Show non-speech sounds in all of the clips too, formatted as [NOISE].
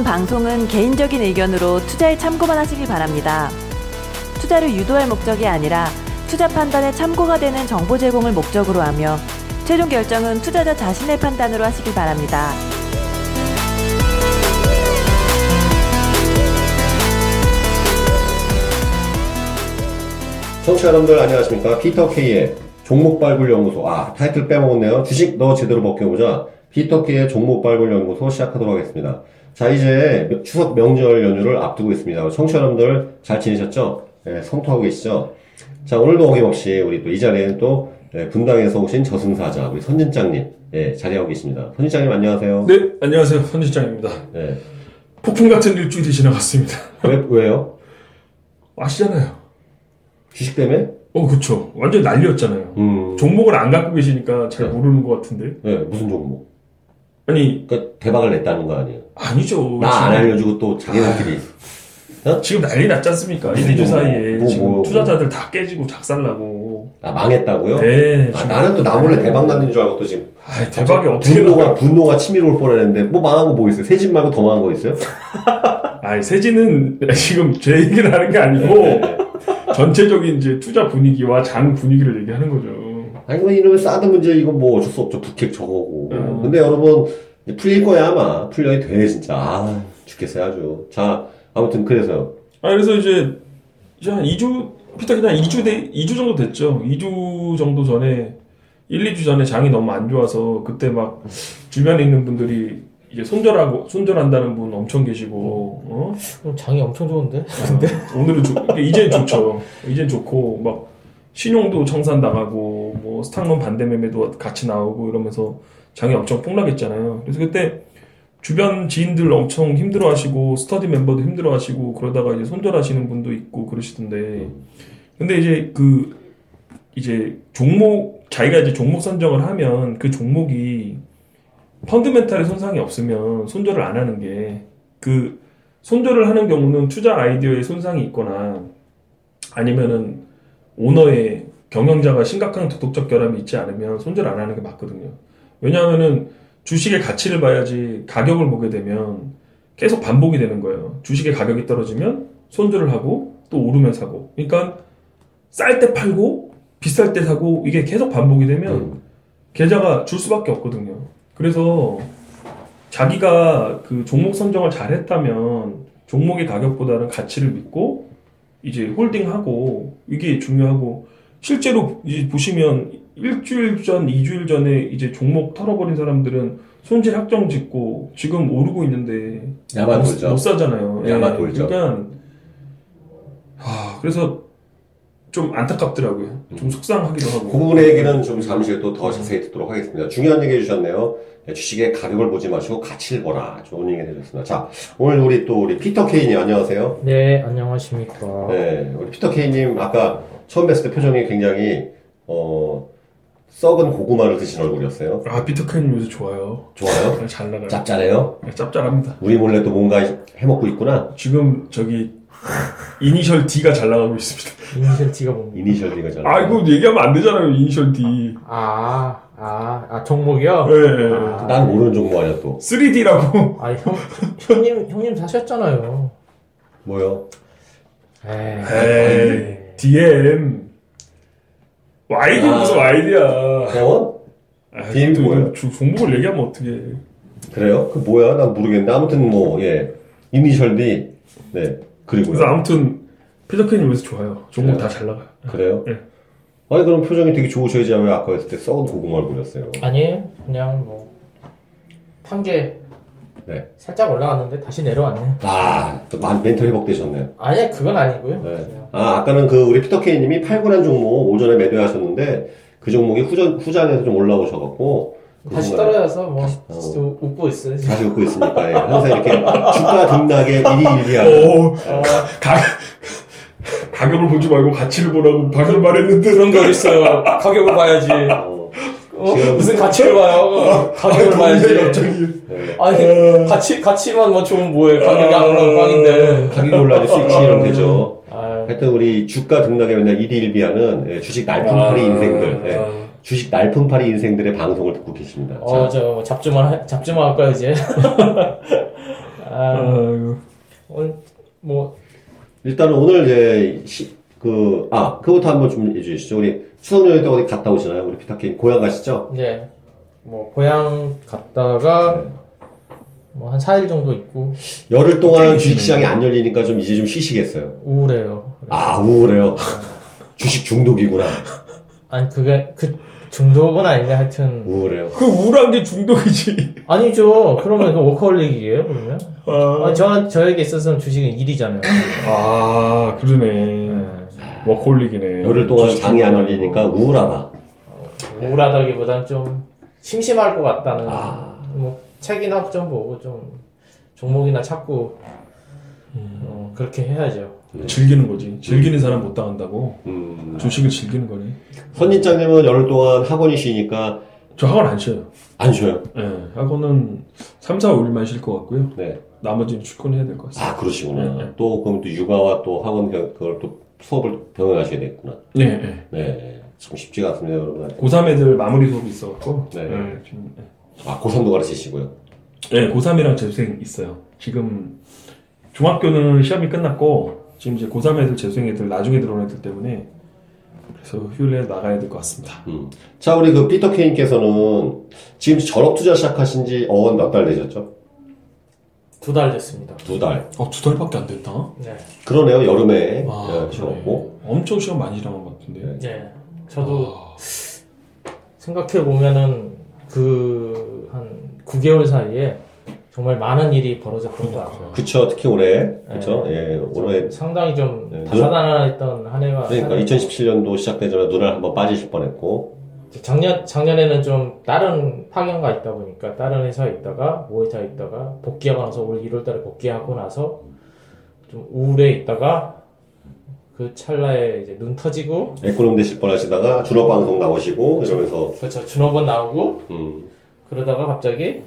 본 방송은 개인적인 의견으로 투자에 참고만 하시길 바랍니다. 투자를 유도할 목적이 아니라 투자 판단에 참고가 되는 정보 제공을 목적으로 하며 최종 결정은 투자자 자신의 판단으로 하시길 바랍니다. 청취자 여러분들 안녕하십니까? 피터 K의 종목 발굴 연구소. 아 타이틀 빼먹었네요. 주식 너 제대로 벗겨보자. 피터 K의 종목 발굴 연구소 시작하도록 하겠습니다 자 이제 추석 명절 연휴를 앞두고 있습니다 청취자 여러분들 잘 지내셨죠 네, 성토하고 계시죠 자 오늘도 어김없이 우리 또 이 자리에는 또 네, 분당에서 오신 저승사자 우리 선진장님 네, 자리하고 계십니다 선진장님 안녕하세요 네, 안녕하세요. 선지장입니다. 네. 폭풍 같은 일주일이 지나갔습니다. [LAUGHS] 왜, 왜요 아시잖아요. 주식 때문에 어, 그쵸. 완전 난리였잖아요. 음 종목을 안 갖고 계시니까 잘 네. 모르는 것 같은데. 네, 무슨 종목 아니, 그러니까 대박을 냈다는 거 아니에요 아니죠. 나안 지금- 알려주고 또 자기네들이 지금 난리 났지 않습니까? 1, 2주 종목? 사이에. 뭐, 지금 뭐, 투자자들 다 깨지고 작살나고. 아 망했다고요? 네. 아, 지금- 나는 또 나 몰래 대박 났는 줄 알고 또 지금 아이, 대박이 어떻게 분노가? 분노가 치밀어 올 뻔 했는데 뭐 망한 거 뭐 있어요? 새 집 말고 더 망한 거 있어요? [LAUGHS] 아이, 세진은 지금 제 얘기를 하는 게 아니고, 네. 전체적인 이제 투자 분위기와 장 분위기를 얘기하는 거죠. 아니 뭐 이러면 사드 문제 이거 뭐 어쩔 수 없죠 북핵 저거고. 음. 근데 여러분 풀릴 거야 아마 풀려야 돼 진짜 아 죽겠어요 아주. 자 아무튼 그래서요. 아, 그래서 이제, 이제 한 2주, 피터 그냥 2주 돼, 2주 정도 됐죠. 2주 정도 전에, 1, 2주 전에 장이 너무 안 좋아서, 그때 막, 주변에 있는 분들이, 이제 손절하고, 손절한다는 분 엄청 계시고, 어? 그럼 장이 엄청 좋은데? 어, 오늘은 좋, 이제는 좋죠. 이젠 좋고, 막, 신용도 청산당하고, 뭐, 스탁론 반대 매매도 같이 나오고 이러면서 장이 엄청 폭락했잖아요. 그래서 그때, 주변 지인들 엄청 힘들어하시고 스터디 멤버도 힘들어하시고 그러다가 이제 손절하시는 분도 있고 그러시던데 근데 이제 그 이제 종목 자기가 이제 종목 선정을 하면 그 종목이 펀드멘탈의 손상이 없으면 손절을 안 하는 게 그 손절을 하는 경우는 투자 아이디어에 손상이 있거나 아니면은 오너의 경영자가 심각한 도덕적 결함이 있지 않으면 손절 안 하는 게 맞거든요. 왜냐하면은 주식의 가치를 봐야지 가격을 보게 되면 계속 반복이 되는 거예요. 주식의 가격이 떨어지면 손절을 하고 또 오르면 사고. 그러니까 쌀 때 팔고 비쌀 때 사고 이게 계속 반복이 되면 음. 계좌가 줄 수밖에 없거든요. 그래서 자기가 그 종목 선정을 잘했다면 종목의 가격보다는 가치를 믿고 이제 홀딩하고 이게 중요하고 실제로 이제 보시면 일주일 전, 이주일 전에 이제 종목 털어버린 사람들은 손실 확정 짓고 지금 오르고 있는데 못, 돌죠. 못 사잖아요. 야마 돌죠. 그러니까 하, 그래서 좀 안타깝더라고요. 좀 속상하기도 하고. 그 부분의 얘기는 좀 잠시 후에 또 더 자세히 듣도록 하겠습니다. 중요한 얘기 해주셨네요. 네, 주식의 가격을 보지 마시고 가치를 보라. 좋은 얘기 해주셨습니다. 자, 오늘 우리 또 우리 피터 케이님 안녕하세요. 네, 안녕하십니까. 네, 우리 피터 케이님 아까 처음 뵀을 때 표정이 굉장히 어 썩은 고구마를 드신 얼굴이었어요. 아, 비트코인 요새 좋아요. 좋아요? 잘 나가요. 짭짤해요? 네, 짭짤합니다. 우리 몰래 또 뭔가 해먹고 있구나. 지금 저기 이니셜 D가 잘 나가고 있습니다. 이니셜 D가 뭡니까? 이니셜 D가 잘. 아, 이거 얘기하면 안 되잖아요. 이니셜 D. 아, 아, 아, 종목이요? 네. 네. 아, 난 모르는 종목 아니야 또. 3D라고. 아, 형, 형님, 형님 사셨잖아요. 뭐요? 에이. 에이, DM. YD 아. 무슨 YD야. 대원? 아, DM? 이거 주- 종목을 얘기하면 어떻게 그래요? 그 뭐야? 난 모르겠는데 아무튼 뭐 예. 이니셜 D. 네. 그래서 그리고요. 아무튼 요새 좋아요. 종목 그래요? 다잘 나가요. 그래요? 네. 아니 그럼 표정이 되게 좋으셔야지 왜 아까 했을 때 썩은 고구마 얼굴이었어요. 아니에요. 그냥 뭐, 판게 네. 살짝 올라갔는데 다시 내려왔네. 아, 또 멘탈 회복되셨네요. 아니, 그건 아니고요. 네. 그냥. 아, 아까는 그 우리 피터 케이님이 팔군한 종목 오전에 매도하셨는데 그 종목이 후전, 후장에서 좀 올라오셔갖고 그 다시 떨어져서 뭐, 어. 진짜 웃고 있어요. 지금. 다시 웃고 있으니까 예. [LAUGHS] 항상 이렇게 주가 등락에 일희일비하고 오, 어, 가, 가격을 보지 말고 가치를 보라고 방금 말했는데. 그런 게 어딨어요. 가격을 봐야지. 어, 어? 지금- 무슨 가치를 봐요? 가격을 봐야지. 갑자기. 네. 아니, 가치, 가치만 맞추면 뭐해. 가격이 안 올라가면 꽝인데. 가격이 올라도 수익이 이러면 되죠. 아, 하여튼 우리 주가 등락에 맨날 일희일비하는 예, 주식 날품팔이 인생들 예. 아, 주식 날품팔이 인생들의 방송을 듣고 계십니다. 어, 자, 저, 잡주만, 하- 잡주만 할까요, 이제? [LAUGHS] 아. 오늘 뭐 일단은 오늘 이제 시, 그, 아, 그부터 한번 좀 해주시죠. 우리 추석 연휴 때 어디 갔다 오시나요? 우리 피타케인 고향 가시죠? 이제 뭐 고향 갔다가 뭐 한 4일 정도 있고 열흘 동안 주식시장이 안 열리니까 좀 이제 좀 쉬시겠어요. 우울해요. 아, 우울해요. 주식 중독이구나. 아니 그게 그 중독은 아닌데 하여튼 우울해요. 그 우울한 게 중독이지. 아니죠. 그러면 그 워커홀릭이에요 그러면? 아, 아니, 저 저에게 있어서는 주식은 일이잖아요. 아 그러네. 워콜릭이네. 열흘 동안 장이 안 열리니까 우울하다. 우울하다기보단 좀 심심할 것 같다는 아. 뭐 책이나 좀 보고 좀 종목이나 찾고 어, 그렇게 해야죠. 즐기는 거지. 즐기는 사람 못 당한다고. 음. 주식을 즐기는 거네. 선진장님은 열흘 동안 학원이 쉬니까 저 학원 안 쉬어요. 안 쉬어요. 예, 학원은 3, 4, 5일만 쉴 것 같고요. 네. 나머지는 출근해야 될 것 같습니다. 아, 그러시구나. 네, 네. 또, 그럼 또 육아와 또 학원, 병- 그걸 또 수업을 병행하셔야 되겠구나. 네, 네. 네. 참 쉽지가 않습니다, 여러분. 고3 애들 마무리 수업이 있어갖고. 네. 지금, 네. 아, 고3도 가르치시고요. 네, 고3이랑 재수생 있어요. 지금 중학교는 시험이 끝났고 지금 이제 고3 애들 재수생 애들 나중에 들어온 애들 때문에 그래서 휴일에 나가야 될 것 같습니다. 음. 자, 우리 그 피터 케인께서는 지금 전업 투자 시작하신 지 어언 몇달 되셨죠? 두 달 됐습니다. 두 달. 어, 두 달밖에 안 됐다. 네. 그러네요, 여름에. 와, 네, 쉬었고. 엄청 시험 많이 지나간 것 같은데. 네. 저도 아, 생각해 보면은 그 한 9개월 사이에 정말 많은 일이 벌어졌던 것 같아요. 그쵸, 특히 올해. 그쵸, 예, 올해. 상당히 좀 네. 다사다난했던 한 해가 그러니까 한 해- 2017년도 시작되자마자 눈알 한번 빠지실 뻔 했고. 작년 작년에는 좀 다른 파견가 있다 보니까 다른 회사에 있다가 모회사에 있다가 복귀하고 나서 올 1월 달에 복귀하고 나서 좀 우울해 있다가 그 찰나에 이제 눈 터지고 에코놈 되실 뻔 하시다가 준업 방송 나오시고, 이러면서, 그렇죠 준업원 나오고 음, 그러다가 갑자기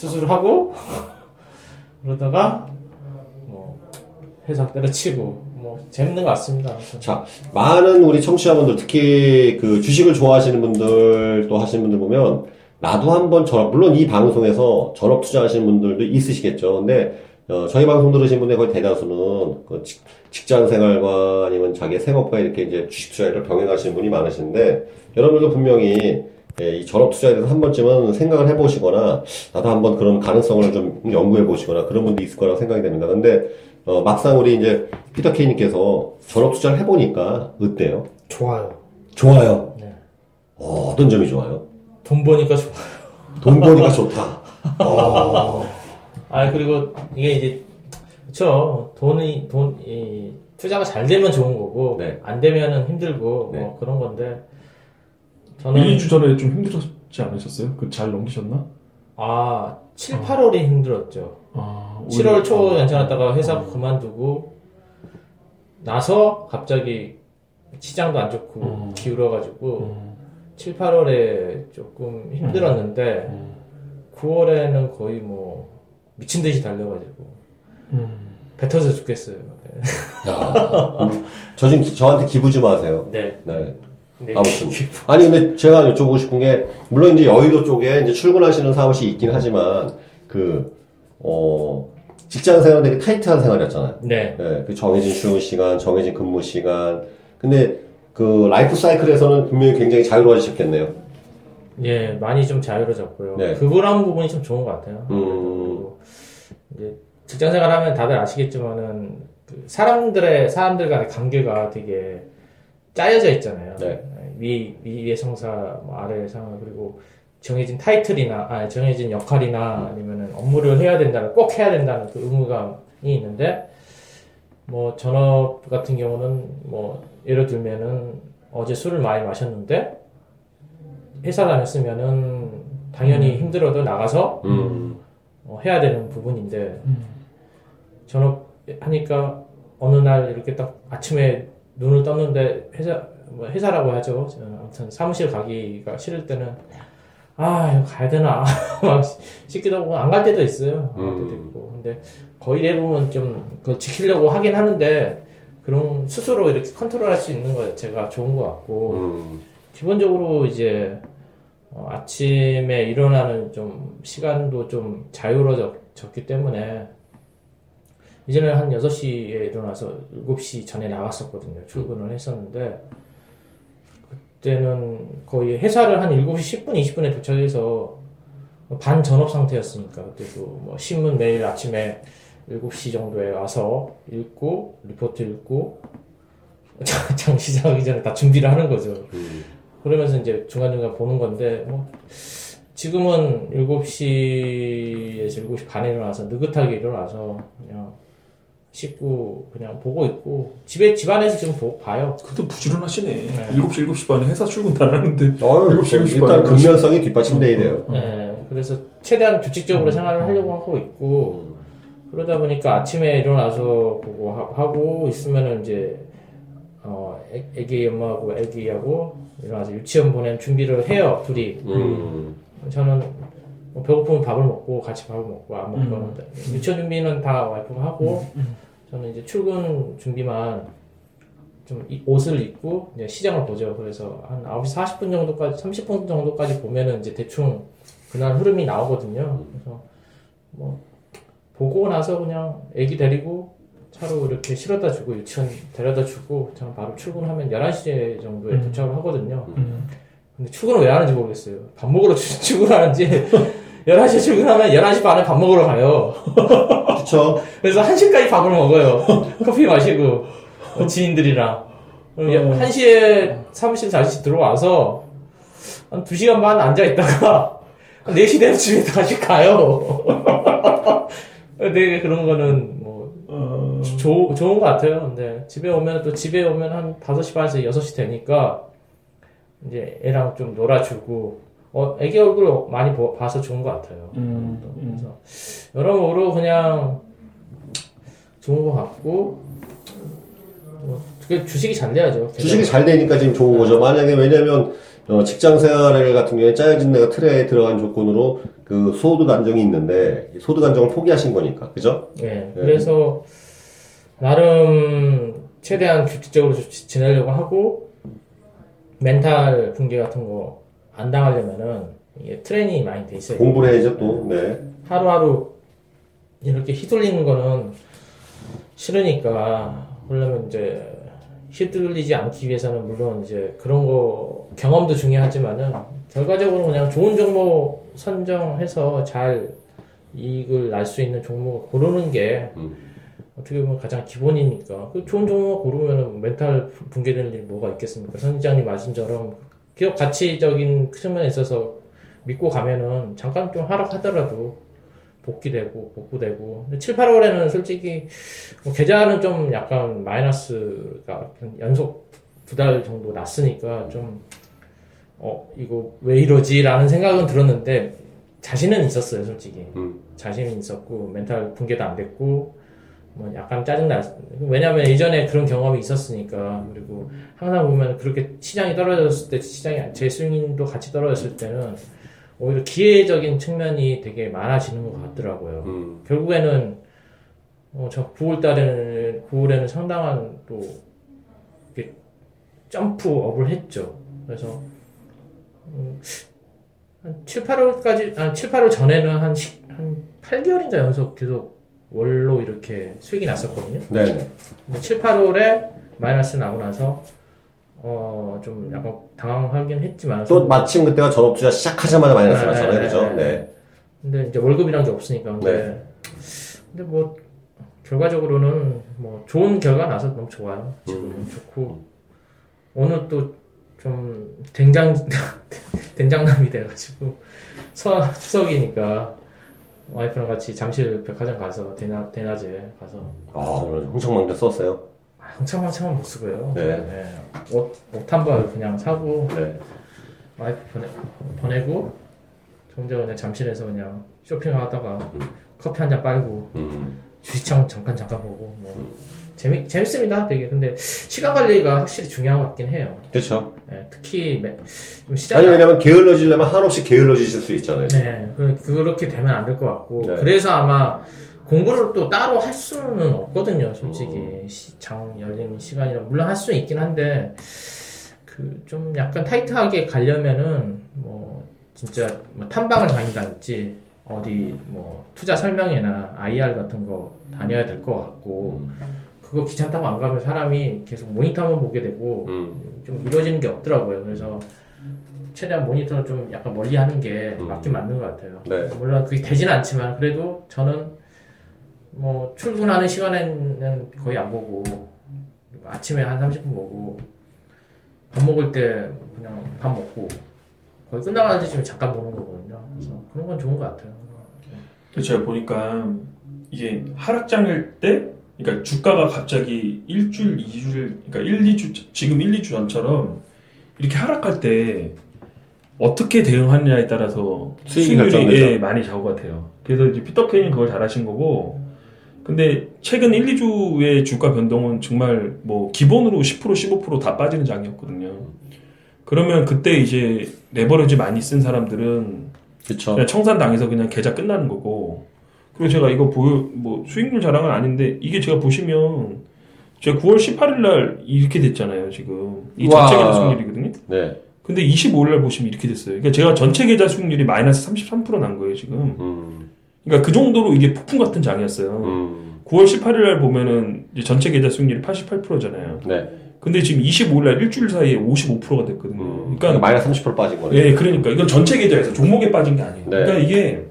수술하고 그러다가 뭐 회사 때려치고 뭐 재밌는 것 같습니다. 자, 많은 우리 청취자분들, 특히 그 주식을 좋아하시는 분들 또 하시는 분들 보면, 나도 한번 전업, 물론 이 방송에서 전업 투자하시는 분들도 있으시겠죠. 근데, 어, 저희 방송 들으신 분의 거의 대다수는 그 직, 직장 생활과 아니면 자기 생업과 이렇게 이제 주식 투자를 병행하시는 분이 많으신데, 여러분들도 분명히 예, 이 전업 투자에 대해서 한 번쯤은 생각을 해보시거나, 나도 한번 그런 가능성을 좀 연구해 보시거나 그런 분도 있을 거라고 생각이 됩니다. 근데, 어, 막상 우리 이제 피터 케이님께서 전업 투자를 해보니까 어때요? 좋아요. 좋아요. 네. 어, 어떤 점이 좋아요? 돈 버니까 좋아. 돈 버니까 좋다. [LAUGHS] 어, 아 그리고 이게 이제 그쵸 돈이 돈 이 투자가 잘 되면 좋은 거고 네. 안 되면은 힘들고 네. 뭐 그런 건데 저는 1, 2주 전에 좀 힘들었지 않으셨어요? 그 잘 넘기셨나? 아 7, 8월이 힘들었죠. 아, 7월 초 오히려- 괜찮았다가 회사 어. 그만두고 나서 갑자기 시장도 안 좋고 음. 기울어가지고 음, 7, 8월에 조금 힘들었는데 음, 9월에는 거의 뭐 미친 듯이 달려가지고 음. 뱉어서 죽겠어요. 야, 음, 저 지금 기- 저한테 기부 좀 하세요. 네. 네. 네. 아무튼. [LAUGHS] 아니, 근데 제가 여쭤보고 싶은 게, 물론 이제 여의도 쪽에 이제 출근하시는 사무실이 있긴 하지만, 그, 어, 직장 생활은 되게 타이트한 생활이었잖아요. 네. 네, 그 정해진 출근 시간, 정해진 근무 시간. 근데 그 라이프 사이클에서는 분명히 굉장히 자유로워지셨겠네요. 예, 많이 좀 자유로워졌고요. 네. 그거라는 부분이 좀 좋은 것 같아요. 음. 이제 직장 생활하면 다들 아시겠지만은 그 사람들의 사람들 간의 관계가 되게 짜여져 있잖아요. 네. 위 위의 상사, 뭐 아래의 상사 그리고 정해진 타이틀이나 아 정해진 역할이나 아니면은 업무를 해야 된다는 꼭 해야 된다는 그 의무감이 있는데 뭐 전업 같은 경우는 뭐 예를 들면은 어제 술을 많이 마셨는데 회사 다녔으면은 당연히 힘들어도 나가서 음. 어, 해야 되는 부분인데 음. 전업 하니까 어느 날 이렇게 딱 아침에 눈을 떴는데 회사 뭐 회사라고 하죠. 아무튼 사무실 가기가 싫을 때는 아 이거 가야 되나 [LAUGHS] 막 싶기도 하고 안 갈 때도 있어요. 안 갈 때도 음. 있고 근데 거의 대부분 좀 그걸 지키려고 하긴 하는데 그런 스스로 이렇게 컨트롤할 수 있는 거 제가 좋은 것 같고 음. 기본적으로 이제 어, 아침에 일어나는 좀 시간도 좀 자유로워졌 졌기 때문에 이제는 한 6시에 일어나서 7시 전에 나갔었거든요. 출근을 했었는데 그때는 거의 회사를 한 7시 10분, 20분에 도착해서 반 전업 상태였으니까 그때도 뭐 신문 매일 아침에 7시 정도에 와서 읽고 리포트 읽고 [LAUGHS] 장- 장시장하기 전에 다 준비를 하는 거죠. 그러면서 이제 중간중간 보는 건데 뭐 지금은 7시에서 7시 반에 일어나서 느긋하게 일어나서 그냥 씻고 그냥 보고 있고 집에 집안에서 지금 보, 봐요. 그것도 부지런하시네. 네. 7시, 7시 반에 회사 출근 다 하는데. 어휴, 일곱 시, 일곱 시 일단 반에 근면성이 뒷받침돼야 돼요. 네, 그래서 최대한 규칙적으로 생활을 하려고 하고 있고 그러다 보니까 아침에 일어나서 보고 하- 하고 있으면은 이제 어 애- 애기 엄마하고 애기하고 일어나서 유치원 보낸 준비를 해요 둘이 음. 저는 뭐 배고프면 밥을 먹고 같이 밥을 먹고 안 음. 먹거나 유치원 준비는 다 와이프가 하고 저는 이제 출근 준비만 좀 이- 옷을 입고 이제 시장을 보죠. 그래서 한 9시 40분 정도까지 30분 정도까지 보면은 이제 대충 그날 흐름이 나오거든요. 그래서 뭐 보고 나서 그냥 애기 데리고 차로 이렇게 실어다 주고 유치원 데려다 주고 저는 바로 출근하면 11시 정도에 음. 도착을 하거든요. 음. 근데 출근을 왜 하는지 모르겠어요. 밥 먹으러 출- [LAUGHS] 출근하는지 11시에 출근하면 11시 반에 밥 먹으러 가요. 그쵸? [LAUGHS] 그래서 1시까지 밥을 먹어요. [LAUGHS] 커피 마시고 어, 지인들이랑. 어. 1시에 사무실 다시 들어와서 한 2시간 반 앉아있다가 4시 [LAUGHS] 되면 집에 다시 가요. 되게 그런 거는 뭐 어, 조, 좋은 것 같아요. 근데 집에 오면 또 집에 오면 한 5시 반에서 6시 되니까 이제 애랑 좀 놀아주고 어, 애기 얼굴 많이 보- 봐서 좋은 것 같아요. 음, 음. 그래서 여러모로 그냥 좋은 것 같고 뭐, 그 주식이 잘 돼야죠. 주식이 잘 되니까 지금 좋은 거죠. 만약에 왜냐면 어, 직장 생활 같은 경우에 짜여진 내가 틀에 들어간 조건으로 그 소득 안정이 있는데 소득 안정을 포기하신 거니까 그죠? 예, 그래서 나름 최대한 규칙적으로 지- 지내려고 하고 멘탈 붕괴 같은 거 안 당하려면은 이게 트레이닝이 많이 돼 있어요. 공부를 해야죠 또. 네. 하루하루 이렇게 휘둘리는 거는 싫으니까 그러려면 이제 휘둘리지 않기 위해서는 물론 이제 그런 거 경험도 중요하지만은 결과적으로 그냥 좋은 종목 선정해서 잘 이익을 날 수 있는 종목을 고르는 게 음. 어떻게 보면 가장 기본이니까 그 좋은 종목 고르면 멘탈 붕괴되는 일이 뭐가 있겠습니까? 선 시장님 말씀처럼 기업 가치적인 측면에 있어서 믿고 가면은 잠깐 좀 하락하더라도 복귀되고 복구되고 근데 7, 8월에는 솔직히 뭐 계좌는 좀 약간 마이너스가 연속 두 달 정도 났으니까 좀 어, 이거 왜 이러지라는 생각은 들었는데 자신은 있었어요, 솔직히. 음. 자신은 있었고 멘탈 붕괴도 안 됐고 뭐 약간 짜증나 왜냐면 예전에 그런 경험이 있었으니까 그리고 항상 보면 그렇게 시장이 떨어졌을 때 시장이 재수익도 같이 떨어졌을 때는 오히려 기회적인 측면이 되게 많아지는 것 같더라고요. 음. 결국에는 어, 저 9월 달에는 9월에는 상당한 또 이렇게 점프업을 했죠. 그래서 음, 한 7, 8월까지 아 7, 8월 전에는 한, 시- 한 8개월인가 연속 계속 월로 이렇게 수익이 났었거든요. 네. 근데 7, 8월에 마이너스 나고 나서 어, 좀 약간 당황하긴 했지만 또 마침 그때가 전업주가 시작하자마자 마이너스 네, 났잖아요. 네, 그죠? 네. 네. 근데 이제 월급이란 게 없으니까 근데 근데 뭐 결과적으로는 뭐 좋은 결과 나서 너무 좋아요 지금 좋고 오늘 또 좀 된장 된장남이 [LAUGHS] 돼가지고 서, 추석이니까 와이프랑 같이 잠실 백화점 가서 대낮 대낮에 가서 아, 오늘 흥청망청 썼어요. 아, 흥청망청은 못 쓰고요 네. 옷 옷 한 벌 그냥 사고 네. 와이프 보내, 보내고 정재 그냥 잠실에서 그냥 쇼핑하다가 커피 한 잔 빨고 음. 주시청 잠깐 잠깐 보고 뭐 재미 재밌습니다 되게 근데 시간 관리가 확실히 중요한 것 같긴 해요 그렇죠. 예, 특히 시장 아니 왜냐면 게을러지려면 한없이 게을러지실 수 있잖아요. 네 그, 그렇게 되면 안 될 것 같고 네. 그래서 아마 공부를 또 따로 할 수는 없거든요 솔직히 음. 시- 장 열린 시간이라 물론 할수 있긴 한데 그 좀 약간 타이트하게 가려면은 뭐 진짜 뭐 탐방을 다닌다든지 어디 뭐 투자 설명회나 IR 같은 거 다녀야 될 것 같고 그거 귀찮다고 안 가면 사람이 계속 모니터만 보게 되고 음. 좀 이루어지는 게 없더라고요. 그래서 최대한 모니터를 좀 약간 멀리 하는 게 음. 맞긴 맞는 것 같아요. 네. 물론 그게 되지는 않지만 그래도 저는 뭐 출근하는 시간에는 거의 안 보고 아침에 한 30분 보고 밥 먹을 때 그냥 밥 먹고 거의 끝나가는 때쯤에 잠깐 보는 거거든요. 그래서 그런 건 좋은 것 같아요. 제가 보니까 이게 하락장일 때, 그러니까 주가가 갑자기 일주일, 이주일, 그러니까 1, 2주, 지금 1, 2주 전처럼 이렇게 하락할 때 어떻게 대응하느냐에 따라서 수익률이. 예, 많이 좌우가 돼요. 그래서 이제 피터 케인은 그걸 잘하신 거고, 근데 최근 1, 2주의 주가 변동은 정말 뭐 기본으로 10% 15%다 빠지는 장이었거든요. 그러면 그때 이제 레버리지 많이 쓴 사람들은 그쵸. 그냥 청산 당해서 그냥 계좌 끝나는 거고. 그리고 제가 이거 보여, 뭐, 수익률 자랑은 아닌데, 이게 제가 보시면, 제가 9월 18일 날 이렇게 됐잖아요, 지금. 이 와. 전체 계좌 수익률이거든요. 네. 근데 25일 날 보시면 이렇게 됐어요. 그러니까 제가 전체 계좌 수익률이 마이너스 33%난 거예요, 지금. 음. 그러니까 그 정도로 이게 폭풍 같은 장이었어요. 음. 9월 18일 날 보면은 이제 전체 계좌 수익률이 88%잖아요. 네. 근데 지금 25일 날 일주일 사이에 55%가 됐거든요. 음. 그러니까 마이너스 30% 빠진 거네. 예, 그러니까 이건 전체 계좌에서 종목에 빠진 게 아니에요. 네. 그러니까 이게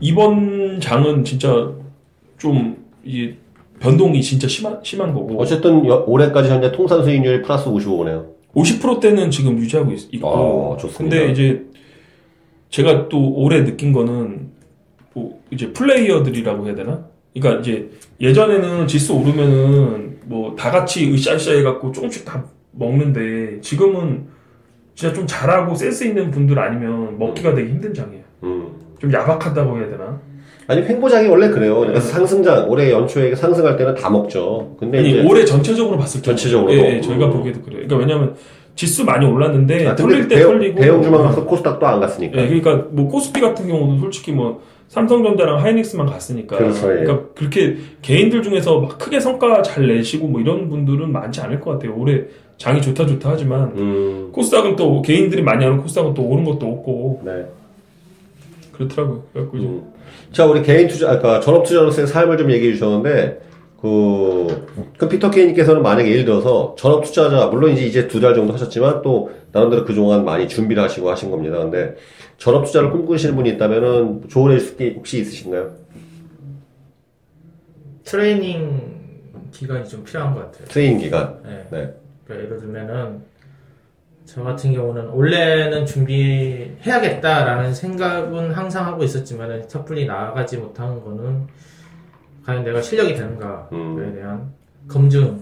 이번 장은 진짜 좀 이게 변동이 진짜 심한 심한 거고 어쨌든 여- 올해까지 현재 통산 수익률이 플러스 55네요. 50%대는 지금 유지하고 있, 있고 어, 좋습니다. 근데 이제 제가 또 올해 느낀 거는 뭐 이제 플레이어들이라고 해야 되나? 그러니까 이제 예전에는 지수 오르면은 뭐 다 같이 으쌰으쌰 해갖고 조금씩 다 먹는데 지금은 진짜 좀 잘하고 센스 있는 분들 아니면 먹기가 되게 힘든 장이에요. 음. 좀 야박하다고 해야 되나? 아니 횡보장이 원래 그래요. 그래서 상승장 올해 연초에 상승할 때는 다 먹죠. 근데 아니 이제 올해 전체적으로 봤을 때 전체적으로도? 예, 예, 저희가 음. 보기에도 그래요. 그러니까 왜냐하면 지수 많이 올랐는데 아, 털릴 때 대형, 털리고 대형 주만 가서 코스닥도 안 갔으니까. 예, 그러니까 뭐 코스피 같은 경우는 솔직히 뭐 삼성전자랑 하이닉스만 갔으니까 그렇죠, 예. 그러니까 그렇게 개인들 중에서 막 크게 성과 잘 내시고 뭐 이런 분들은 많지 않을 것 같아요. 올해 장이 좋다 좋다 하지만 음. 코스닥은 또 개인들이 많이 하는 코스닥은 또 오른 것도 없고 네. 그렇더라고요. 그래갖고 이제 음. 자, 우리 개인 투자, 아까 전업 투자로서의 삶을 좀 얘기해 주셨는데, 그, 그 피터 케이님께서는 만약에 예를 들어서 전업 투자자, 물론 이제 이제 두 달 정도 하셨지만 또 나름대로 그동안 많이 준비를 하시고 하신 겁니다. 근데 전업 투자를 꿈꾸시는 분이 있다면은 조언해 주실 게 혹시 있으신가요? 트레이닝 기간이 좀 필요한 것 같아요. 트레이닝 기간. 네. 네. 그러니까 예를 들면은 저 같은 경우는 원래는 준비해야겠다라는 생각은 항상 하고 있었지만은 섣불리 나아가지 못한 거는 과연 내가 실력이 되는가에 음. 대한 검증을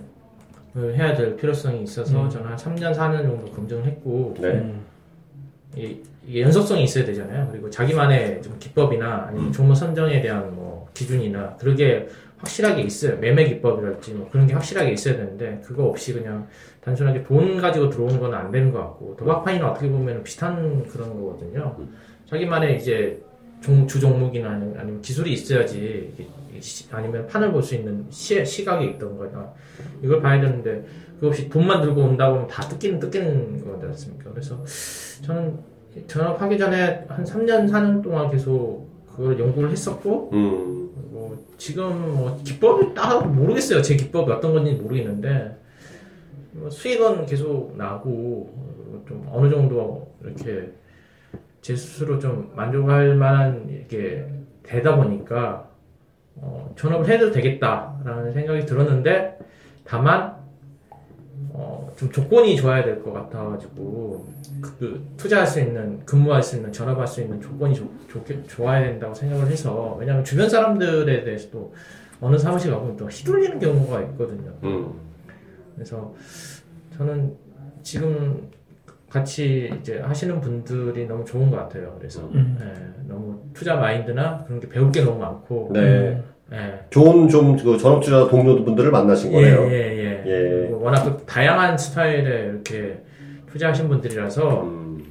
해야 될 필요성이 있어서 음. 저는 한 3년 4년 정도 검증을 했고 네. 음, 이- 이게 연속성이 있어야 되잖아요. 그리고 자기만의 좀 기법이나 아니면 종목 선정에 대한 뭐 기준이나 그런 게 확실하게 있어요. 매매 기법이랄지 뭐 그런 게 확실하게 있어야 되는데 그거 없이 그냥 단순하게 돈 가지고 들어오는 건 안 되는 것 같고 도박판이나 어떻게 보면 비슷한 그런 거거든요. 자기만의 이제 종, 주 종목이나 아니면, 아니면 기술이 있어야지 시- 아니면 판을 볼 수 있는 시, 시각이 있던거나 이걸 봐야 되는데 그거 없이 돈만 들고 온다고 하면 다 뜯기는 뜯기는 거지 않습니까? 그래서 저는 전업하기 전에 한 3년 4년 동안 계속 그걸 연구를 했었고 음. 뭐 지금 뭐 기법이 딱 모르겠어요. 제 기법이 어떤 건지 모르겠는데 뭐 수익은 계속 나고 어, 좀 어느 정도 이렇게 제 스스로 좀 만족할 만한 이렇게 되다 보니까 어, 전업을 해도 되겠다라는 생각이 들었는데 다만 어, 좀 조건이 좋아야 될 것 같아가지고 그, 그 투자할 수 있는 근무할 수 있는 전업할 수 있는 조건이 좋, 좋게 좋아야 된다고 생각을 해서 왜냐하면 주변 사람들에 대해서도 어느 사무실 가보면 또 휘둘리는 경우가 있거든요. 음. 그래서 저는 지금 같이 이제 하시는 분들이 너무 좋은 것 같아요. 그래서 음. 예, 너무 투자 마인드나 그런 게 배울 게 너무 많고 네. 예, 좋은 좀 그 전업 투자 동료분들을 만나신 거네요. 예, 예, 예. 예. 그리고 워낙 또 다양한 스타일의 이렇게 투자하신 분들이라서 음.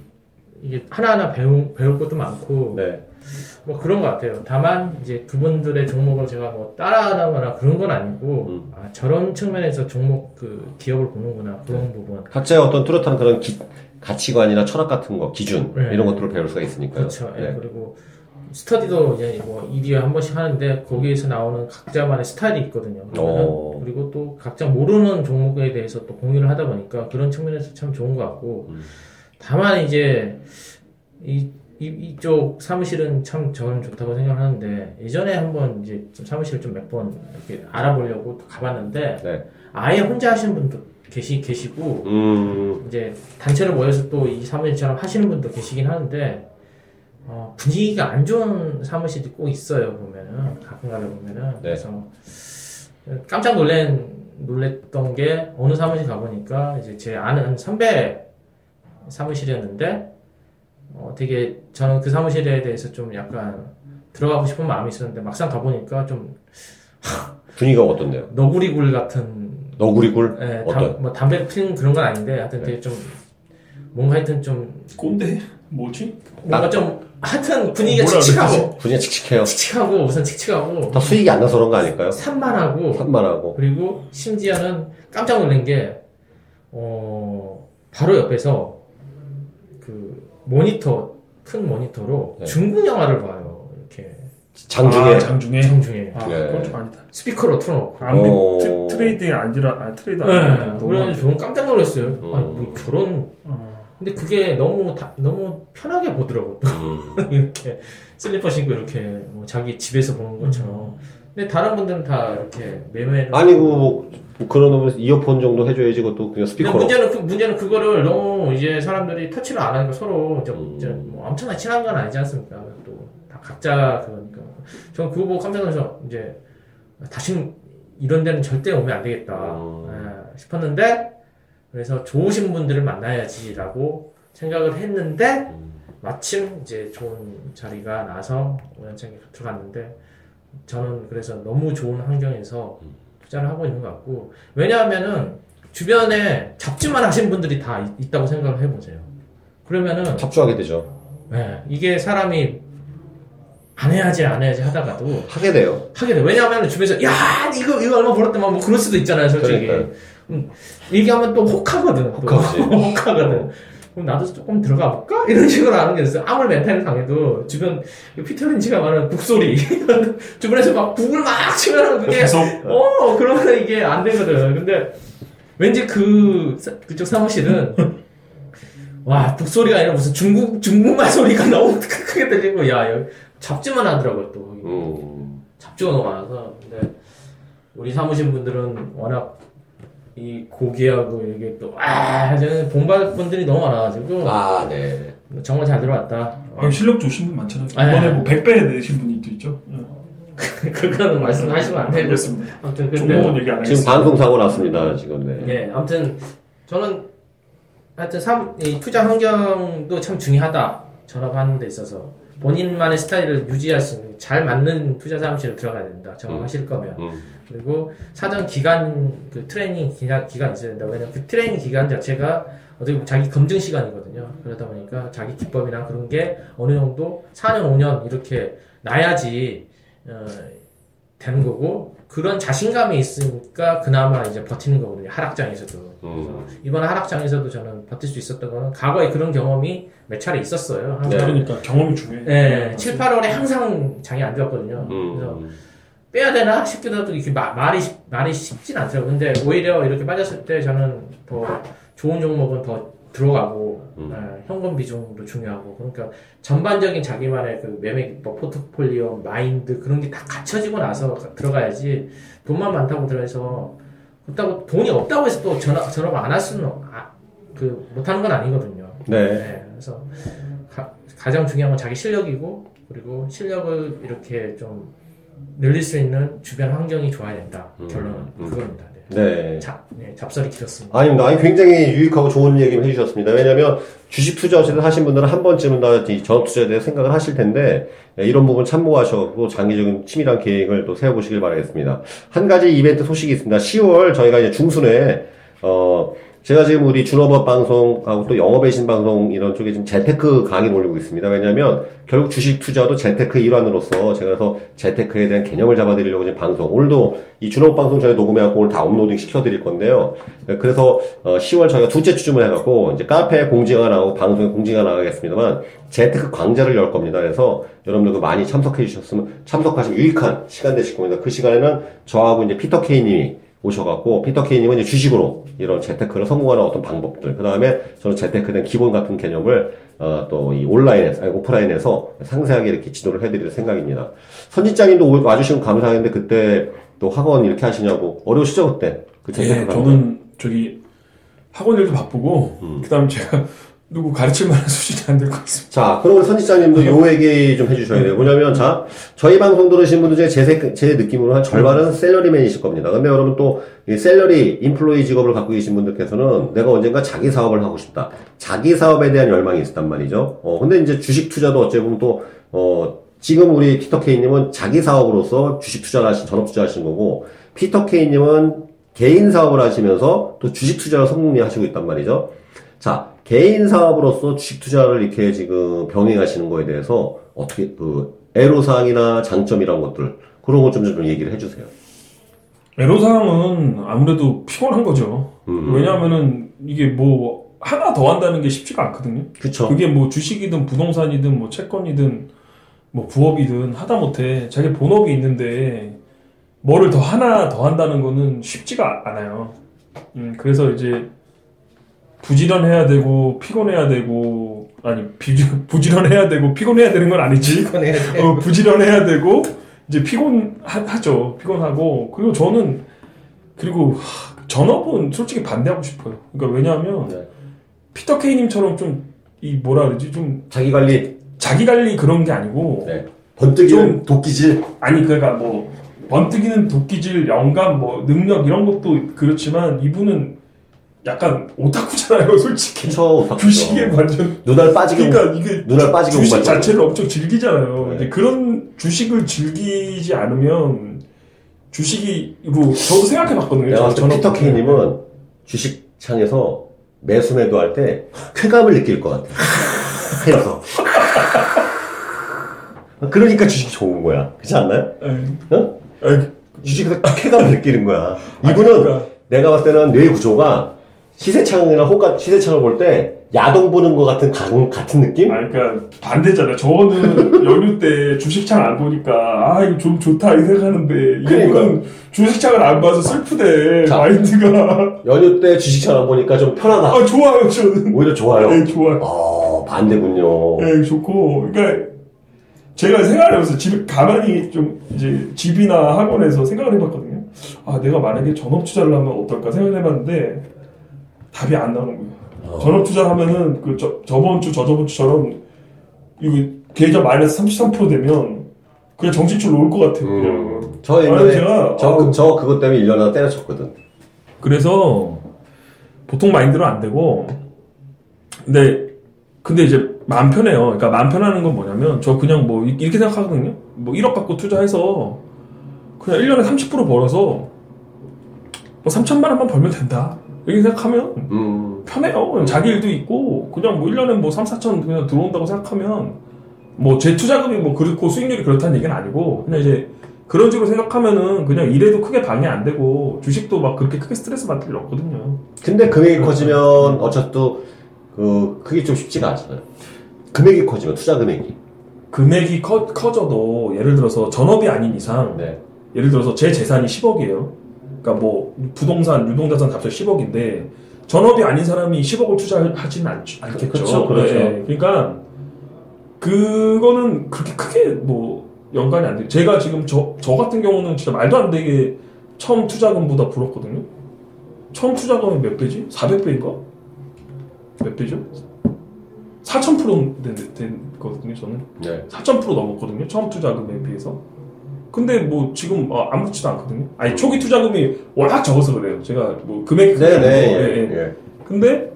이게 하나하나 배우, 배울 것도 많고 네. 뭐 그런 것 같아요. 다만 이제 그분들의 종목을 제가 뭐 따라하거나 그런 건 아니고 음. 아, 저런 측면에서 종목 그 기업을 보는구나 그런 부분. 각자의 어떤 뚜렷한 그런 기- 가치관이나 철학 같은 거, 기준 네. 이런 것들을 배울 수가 있으니까요. 그렇죠. 예, 네. 그리고 스터디도 이제 뭐 1위에 한 번씩 하는데 거기에서 나오는 각자만의 스타일이 있거든요. 어. 그리고 또 각자 모르는 종목에 대해서 또 공유를 하다 보니까 그런 측면에서 참 좋은 것 같고 음. 다만 이제 이, 이 이쪽 사무실은 참 저는 좋다고 생각하는데 예전에 한번 이제 좀 사무실 좀 몇 번 이렇게 알아보려고 또 가봤는데 네. 아예 혼자 하시는 분도 계시 계시고 음, 이제 단체로 모여서 또 이 사무실처럼 하시는 분도 계시긴 하는데 어, 분위기가 안 좋은 사무실이 꼭 있어요 보면은 가끔 가다 보면은 네. 그래서 깜짝 놀란 놀랬던 게 어느 사무실 가보니까 이제 제 아는 선배 사무실이었는데 어, 되게 저는 그 사무실에 대해서 좀 약간 들어가고 싶은 마음이 있었는데 막상 가보니까 좀 분위기가 어떤데요? 너구리굴 같은 너구리굴? 예, 어떤? 네. 담, 뭐 담배 피는 그런 건 아닌데 하여튼 되게 좀 뭔가 하여튼 좀 꼰대? 뭐지? 뭔가 좀 하여튼 분위기가 뭐라 칙칙하고 분위기가 칙칙해요. 칙칙하고 우선 칙칙하고 다 수익이 안 나서 그런 거 아닐까요? 산만하고 산만하고. 그리고 심지어는 깜짝 놀란 게 어, 바로 옆에서 그 모니터 큰 모니터로 네. 중국 영화를 봐요 이렇게 장중에. 아, 장중에? 장중에 아, 네. 그건 좀 아니다. 스피커로 틀어놓고 아무리 어. 트, trading이 아니라, 아, 트레이드 네, 아니라. 그래가지고 저는 깜짝 놀랐어요 음. 아니 뭐 저런 어. 근데 그게 너무 다, 너무 편하게 보더라고 음. [LAUGHS] 이렇게 슬리퍼 신고 이렇게 뭐 자기 집에서 보는 것처럼. 근데 다른 분들은 다 이렇게 매매를. 아니고, 뭐, 그런 놈은 이어폰 정도 해줘야지, 그것도 그냥 스피커로. 문제는 그 문제는 그거를 너무 이제 사람들이 터치를 안 하니까 서로 이제, 음. 이제 뭐 엄청나게 친한 건 아니지 않습니까? 또 다 각자 그러니까. 저는 그거 보고 깜짝 놀라서 이제 다시는 이런 데는 절대 오면 안 되겠다 음. 예, 싶었는데 그래서 좋으신 분들을 만나야지라고 생각을 했는데 음. 마침 이제 좋은 자리가 나서 우연찮게 들어갔는데 저는 그래서 너무 좋은 환경에서 투자를 하고 있는 것 같고 왜냐하면은 주변에 잡지만 하신 분들이 다 있- 있다고 생각을 해보세요. 그러면은 탑주하게 되죠. 네, 이게 사람이 안 해야지 안 해야지 하다가도 하게 돼요. 하게 돼. 왜냐하면 주변에서 야 이거 이거 얼마 벌었더만 뭐 그럴 수도 있잖아요, 솔직히. 그러니까요. 음, 얘기하면 또 혹하거든. 또. 혹하지. [LAUGHS] 혹하거든. 그럼 나도 조금 들어가 볼까? 이런 식으로 하는 게 있어요. 아무리 멘탈이 강해도 주변 피터 린치가 말하는 북소리 [LAUGHS] 주변에서 막 북을 막 치면 그게 계속. 어 그러면 이게 안 되거든. 근데 왠지 그 사- 그쪽 사무실은 [LAUGHS] 와 북소리가 아니라 무슨 중국 중국말 소리가 너무 크게 들리고 야 여기 잡지만 하더라고 또. 음. 잡지가 너무 많아서 근데 우리 사무실 분들은 워낙 이 고기하고 이게 또아 저는 본받을 분들이 너무 많아가지고 아, 네. 정말 잘 들어왔다. 아, 실력 좋으신 분 많잖아요. 아, 이번에 아. 뭐 100배 내신 분이 또 있죠. [LAUGHS] 그거는 말씀하시면 안 되고 알겠습니다. 아무튼 근데 얘기 안 지금. 방송 사고 났습니다, 지금. 네. 예, 아무튼 저는 하여튼 삼, 이 투자 환경도 참 중요하다. 전업하는 데 있어서 본인만의 스타일을 유지할 수 있는 잘 맞는 투자 사무실에 들어가야 된다. 전업하실 거면 음. 그리고 사전 기간 그 트레이닝 기간 기간 있어야 된다. 왜냐면 그 트레이닝 기간 자체가 어떻게 보면 자기 검증 시간이거든요. 그러다 보니까 자기 기법이나 그런 게 어느 정도 4년 5년 이렇게 나야지 어, 되는 거고 그런 자신감이 있으니까 그나마 이제 버티는 거거든요. 하락장에서도. 음. 이번 하락장에서도 저는 버틸 수 있었던 거는 과거에 그런 경험이 몇 차례 있었어요. 항상. 그러니까 경험이 중요해. 네, 7, 8월에 항상 장이 안 좋았거든요. 그래서 음. 빼야 되나 싶기도 하고 이렇게 마- 말이 쉽- 말이 쉽진 않더라고요. 근데 오히려 이렇게 빠졌을 때 저는 더 좋은 종목은 더 들어가고 음. 예, 현금 비중도 중요하고 그러니까 전반적인 자기만의 그 매매 기법, 포트폴리오, 마인드 그런 게 다 갖춰지고 나서 가- 들어가야지 돈만 많다고 들어서 그렇다고 돈이 없다고 해서 또 전업 전업 안 할 수는 아, 그 못하는 건 아니거든요. 네. 네, 그래서 가, 가장 중요한 건 자기 실력이고 그리고 실력을 이렇게 좀 늘릴 수 있는 주변 환경이 좋아야 된다. 음, 결론은 음. 그겁니다. 네. 네. 잡, 네, 잡설이 길었습니다. 아닙니다. 아니, 굉장히 유익하고 좋은 얘기를 해주셨습니다. 왜냐면 주식 투자 어쨌든 하신 분들은 한 번쯤은 다 이 전업 투자에 대해 생각을 하실 텐데, 예, 이런 부분 참고하셔서 장기적인 치밀한 계획을 또 세워보시길 바라겠습니다. 한 가지 이벤트 소식이 있습니다. 10월 저희가 이제 중순에, 어, 제가 지금 우리 준업업 방송하고 또 영업외신 방송 이런 쪽에 지금 재테크 강의를 올리고 있습니다. 왜냐하면 결국 주식 투자도 재테크 일환으로서 제가 그래서 재테크에 대한 개념을 잡아드리려고 지금 방송 오늘도 이 준업업 방송 저희 녹음해갖고 오늘 다 uploading 시켜드릴 건데요. 그래서 어, 10월 저희가 두째 주쯤을 해갖고 이제 카페에 공지가 나오고 방송에 공지가 나가겠습니다만 재테크 강좌를 열 겁니다. 그래서 여러분들 그 많이 참석해 주셨으면 참석하시면 유익한 시간 되실 겁니다. 그 시간에는 저하고 이제 피터 케이 님이 오셔갖고 피터 케이님은 이제 주식으로 이런 재테크를 성공하는 어떤 방법들 그 다음에 저는 재테크에 대한 기본 같은 개념을 어, 또 이 온라인에서 아니 오프라인에서 상세하게 이렇게 지도를 해드릴 생각입니다. 선지장님도 오- 와주시면 감사했는데 그때 또 학원 이렇게 하시냐고 어려우시죠 그때 그 재테크 예? 저는 저기 학원 일도 바쁘고 음. 그다음 제가 누구 가르칠 만한 수준이 안 될 것 같습니다. 자, 그럼 우리 선지장님도 요 얘기 좀 해주셔야 돼요. 뭐냐면, 자, 저희 방송 들으신 분들 중에 제, 세- 제 느낌으로 한 절반은 셀러리맨이실 겁니다. 근데 여러분 또, 이 셀러리, 인플로이 직업을 갖고 계신 분들께서는 내가 언젠가 자기 사업을 하고 싶다. 자기 사업에 대한 열망이 있었단 말이죠. 어, 근데 이제 주식 투자도 어찌 보면 또, 어, 지금 우리 피터 케이님은 자기 사업으로서 주식 투자를 하신, 전업 투자 하신 거고, 피터 케이님은 개인 사업을 하시면서 또 주식 투자를 성공리 하시고 있단 말이죠. 자, 개인 사업으로서 주식 투자를 이렇게 지금 병행하시는 거에 대해서 어떻게 그 애로사항이나 장점 이런 것들 그런 것좀좀 얘기를 해주세요. 애로사항은 아무래도 피곤한 거죠. 음. 왜냐하면은 이게 뭐 하나 더 한다는 게 쉽지가 않거든요. 그쵸? 그게 뭐 주식이든 부동산이든 뭐 채권이든 뭐 부업이든 하다못해 자기 본업이 있는데 뭐를 더 하나 더 한다는 거는 쉽지가 않아요. 음, 그래서 이제 부지런해야 되고 피곤해야 되고 아니 비주, [LAUGHS] 부지런해야 되고 피곤해야 되는 건 아니지. 이건 해야 돼. 어, 부지런해야 되고 이제 피곤하죠. 피곤하고 그리고 저는 그리고 하, 전업은 솔직히 반대하고 싶어요. 그러니까 왜냐하면 네. 피터 케이님처럼 좀 이 뭐라 그러지 좀 자기 관리, 자기 관리 그런 게 아니고 네. 번뜩이는 도끼질. 아니 그러니까 뭐 번뜩이는 도끼질 영감 뭐 능력 이런 것도 그렇지만 이분은 약간 오타쿠잖아요 [LAUGHS] 솔직히 그쵸, 주식에 완전 눈알 빠지게. 그러니까 이게 눈알 빠지게 주식. 자체를 엄청 즐기잖아요. 네. 이제 그런 주식을 즐기지 않으면 주식이로 저도 생각해봤거든요. 때 저는 피터 케이님은 주식 창에서 매수 매도할 때 쾌감을 느낄 것 같아. 해서. [LAUGHS] [LAUGHS] 그러니까 주식이 좋은 거야. 그렇지 않나요? 에, 어? 에, 주식에서 쾌감을 느끼는 거야. 이분은 그러니까. 내가 봤을 때는 뇌 구조가 시세창이나 호가 시세창을 볼 때 야동 보는 것 같은 가- 같은 느낌? 아, 그러니까 반대잖아요. 저는 [LAUGHS] 연휴 때 주식창 안 보니까 아 이거 좀 좋다 이 생각하는데 그러니까. 이분은 주식창을 안 봐서 슬프대 자. 마인드가 연휴 때 주식창 안 보니까 좀 편하다. 아 좋아요 저는. 오히려 좋아요. 네 좋아요. 어, 반대군요. 네, 좋고, 그러니까 제가 생각을 해보면서 집 가만히 좀 이제 집이나 학원에서 생각을 해봤거든요. 아, 내가 만약에 전업 투자를 하면 어떨까 생각을 해봤는데 답이 안 나오는 거예요. 어. 전업 투자 하면은 그 저, 저번 주, 저저번 주처럼 이거 계좌 마이너스 33% 되면 그냥 정신줄로 올 것 같아요. 그냥. 음, 저 옛날에 제가 저, 그- 저 그것 때문에 1년 하나 때려쳤거든. 그래서 보통 마인드로 안 되고 근데 근데 이제 마음 편해요. 그러니까 마음 편하는 건 뭐냐면 저 그냥 뭐 이- 이렇게 생각하거든요. 뭐 1억 갖고 투자해서 그냥 1년에 30% 벌어서 뭐 3천만 원만 벌면 된다. 이렇게 생각하면 음, 편해요. 그냥 자기 일도 있고 그냥 뭐 1년에 뭐 3, 4천 그냥 들어온다고 생각하면 뭐 제 투자금이 뭐 그렇고 수익률이 그렇다는 얘기는 아니고 그냥 이제 그런 식으로 생각하면은 그냥 일에도 크게 방해 안 되고 주식도 막 그렇게 크게 스트레스 받을 일 없거든요. 근데 금액이 커지면 어차피 또그 그게 좀 쉽지가 않잖아요. 금액이 커지면 투자 금액이. 금액이 커, 커져도 예를 들어서 전업이 아닌 이상 네. 예를 들어서 제 재산이 10억이에요. 그러니까 뭐 부동산 유동자산 값이 10억인데 전업이 아닌 사람이 10억을 투자하지는 않, 않겠죠. 그쵸, 그렇죠. 네, 그러니까 그거는 그렇게 크게 뭐 연관이 안 돼요. 제가 지금 저, 저 같은 경우는 진짜 말도 안 되게 처음 투자금보다 불었거든요. 처음 투자금이 몇 배지? 400배인가? 몇 배죠? 4,000% 된, 된 거거든요, 저는. 네. 4,000% 넘었거든요. 처음 투자금에 비해서. 근데 뭐 지금 어, 아무렇지도 않거든요. 아니 초기 투자금이 워낙 적어서 그래요. 제가 뭐 금액이 네네. 않고, 예, 예, 예. 예. 근데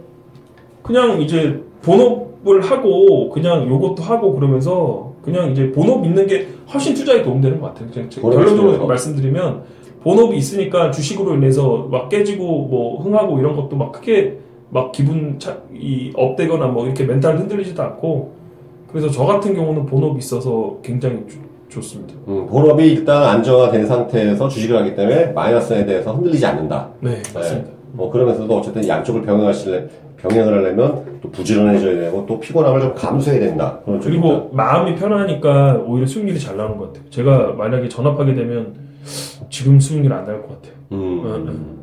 그냥 이제 본업을 하고 그냥 요것도 하고 그러면서 그냥 이제 본업 있는 게 훨씬 투자에 도움되는 것 같아요. 결론적으로. 말씀드리면 본업이 있으니까 주식으로 인해서 막 깨지고 뭐 흥하고 이런 것도 막 크게 막 기분 차, 이 업되거나 뭐 이렇게 멘탈 흔들리지도 않고 그래서 저 같은 경우는 본업이 있어서 굉장히 주- 좋습니다. 음, 본업이 일단 안정화된 상태에서 주식을 하기 때문에 마이너스에 대해서 흔들리지 않는다. 네, 맞습니다. 뭐 그러면서도 어쨌든 양쪽을 병행하실래 병행을 하려면 또 부지런해져야 되고 또 피곤함을 좀 감수해야 된다. 그런 쪽입니다. 그리고 마음이 편하니까 오히려 수익률이 잘 나오는 것 같아요. 제가 만약에 전업하게 되면 지금 수익률 안 나올 것 같아요. 음, 어, 음,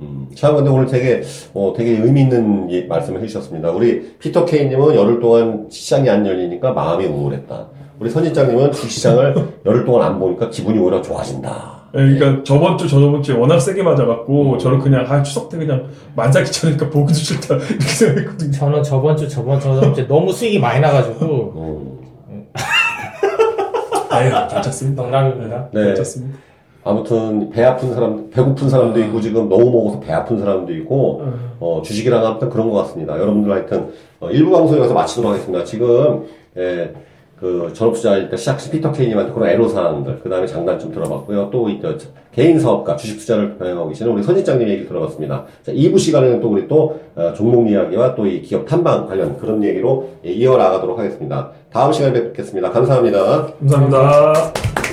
음. 참 근데 오늘 되게 어, 되게 의미 있는 이 말씀을 해주셨습니다. 우리 피터 케이님은 열흘 동안 시장이 안 열리니까 마음이 우울했다. 우리 선진장님은 주시장을 [LAUGHS] 열흘 동안 안 보니까 기분이 오히려 좋아진다. 네, 그러니까 저번 주 저저번 주에 워낙 세게 맞아갖고 저는 그냥 아 추석 때 그냥 만사 귀찮으니까 보기도 싫다 이렇게 생각했거든요. 저는 저번 주 저번 저번 주에 너무 수익이 많이 나가지고 음. 아유 괜찮습니다. 농담입니다. 네. 괜찮습니다. 아무튼 배 아픈 사람, 배고픈 사람도 있고 지금 너무 먹어서 배 아픈 사람도 있고 어, 주식이랑 아무튼 그런 것 같습니다. 여러분들 하여튼 어, 일부 방송 여기서 마치도록 하겠습니다. 지금 예, 그 전업투자일 때 시작 시 피터 케이님한테 그런 애로사항들, 그 다음에 장단점 들어봤고요. 또 이, 저, 개인 사업가, 주식 투자를 병행하고 계시는 우리 선진장님 얘기 들어봤습니다. 자, 2부 시간에는 또 우리 또 어, 종목 이야기와 또 이 기업 탐방 관련 그런 얘기로 예, 이어 나가도록 하겠습니다. 다음 시간에 뵙겠습니다. 감사합니다. 감사합니다.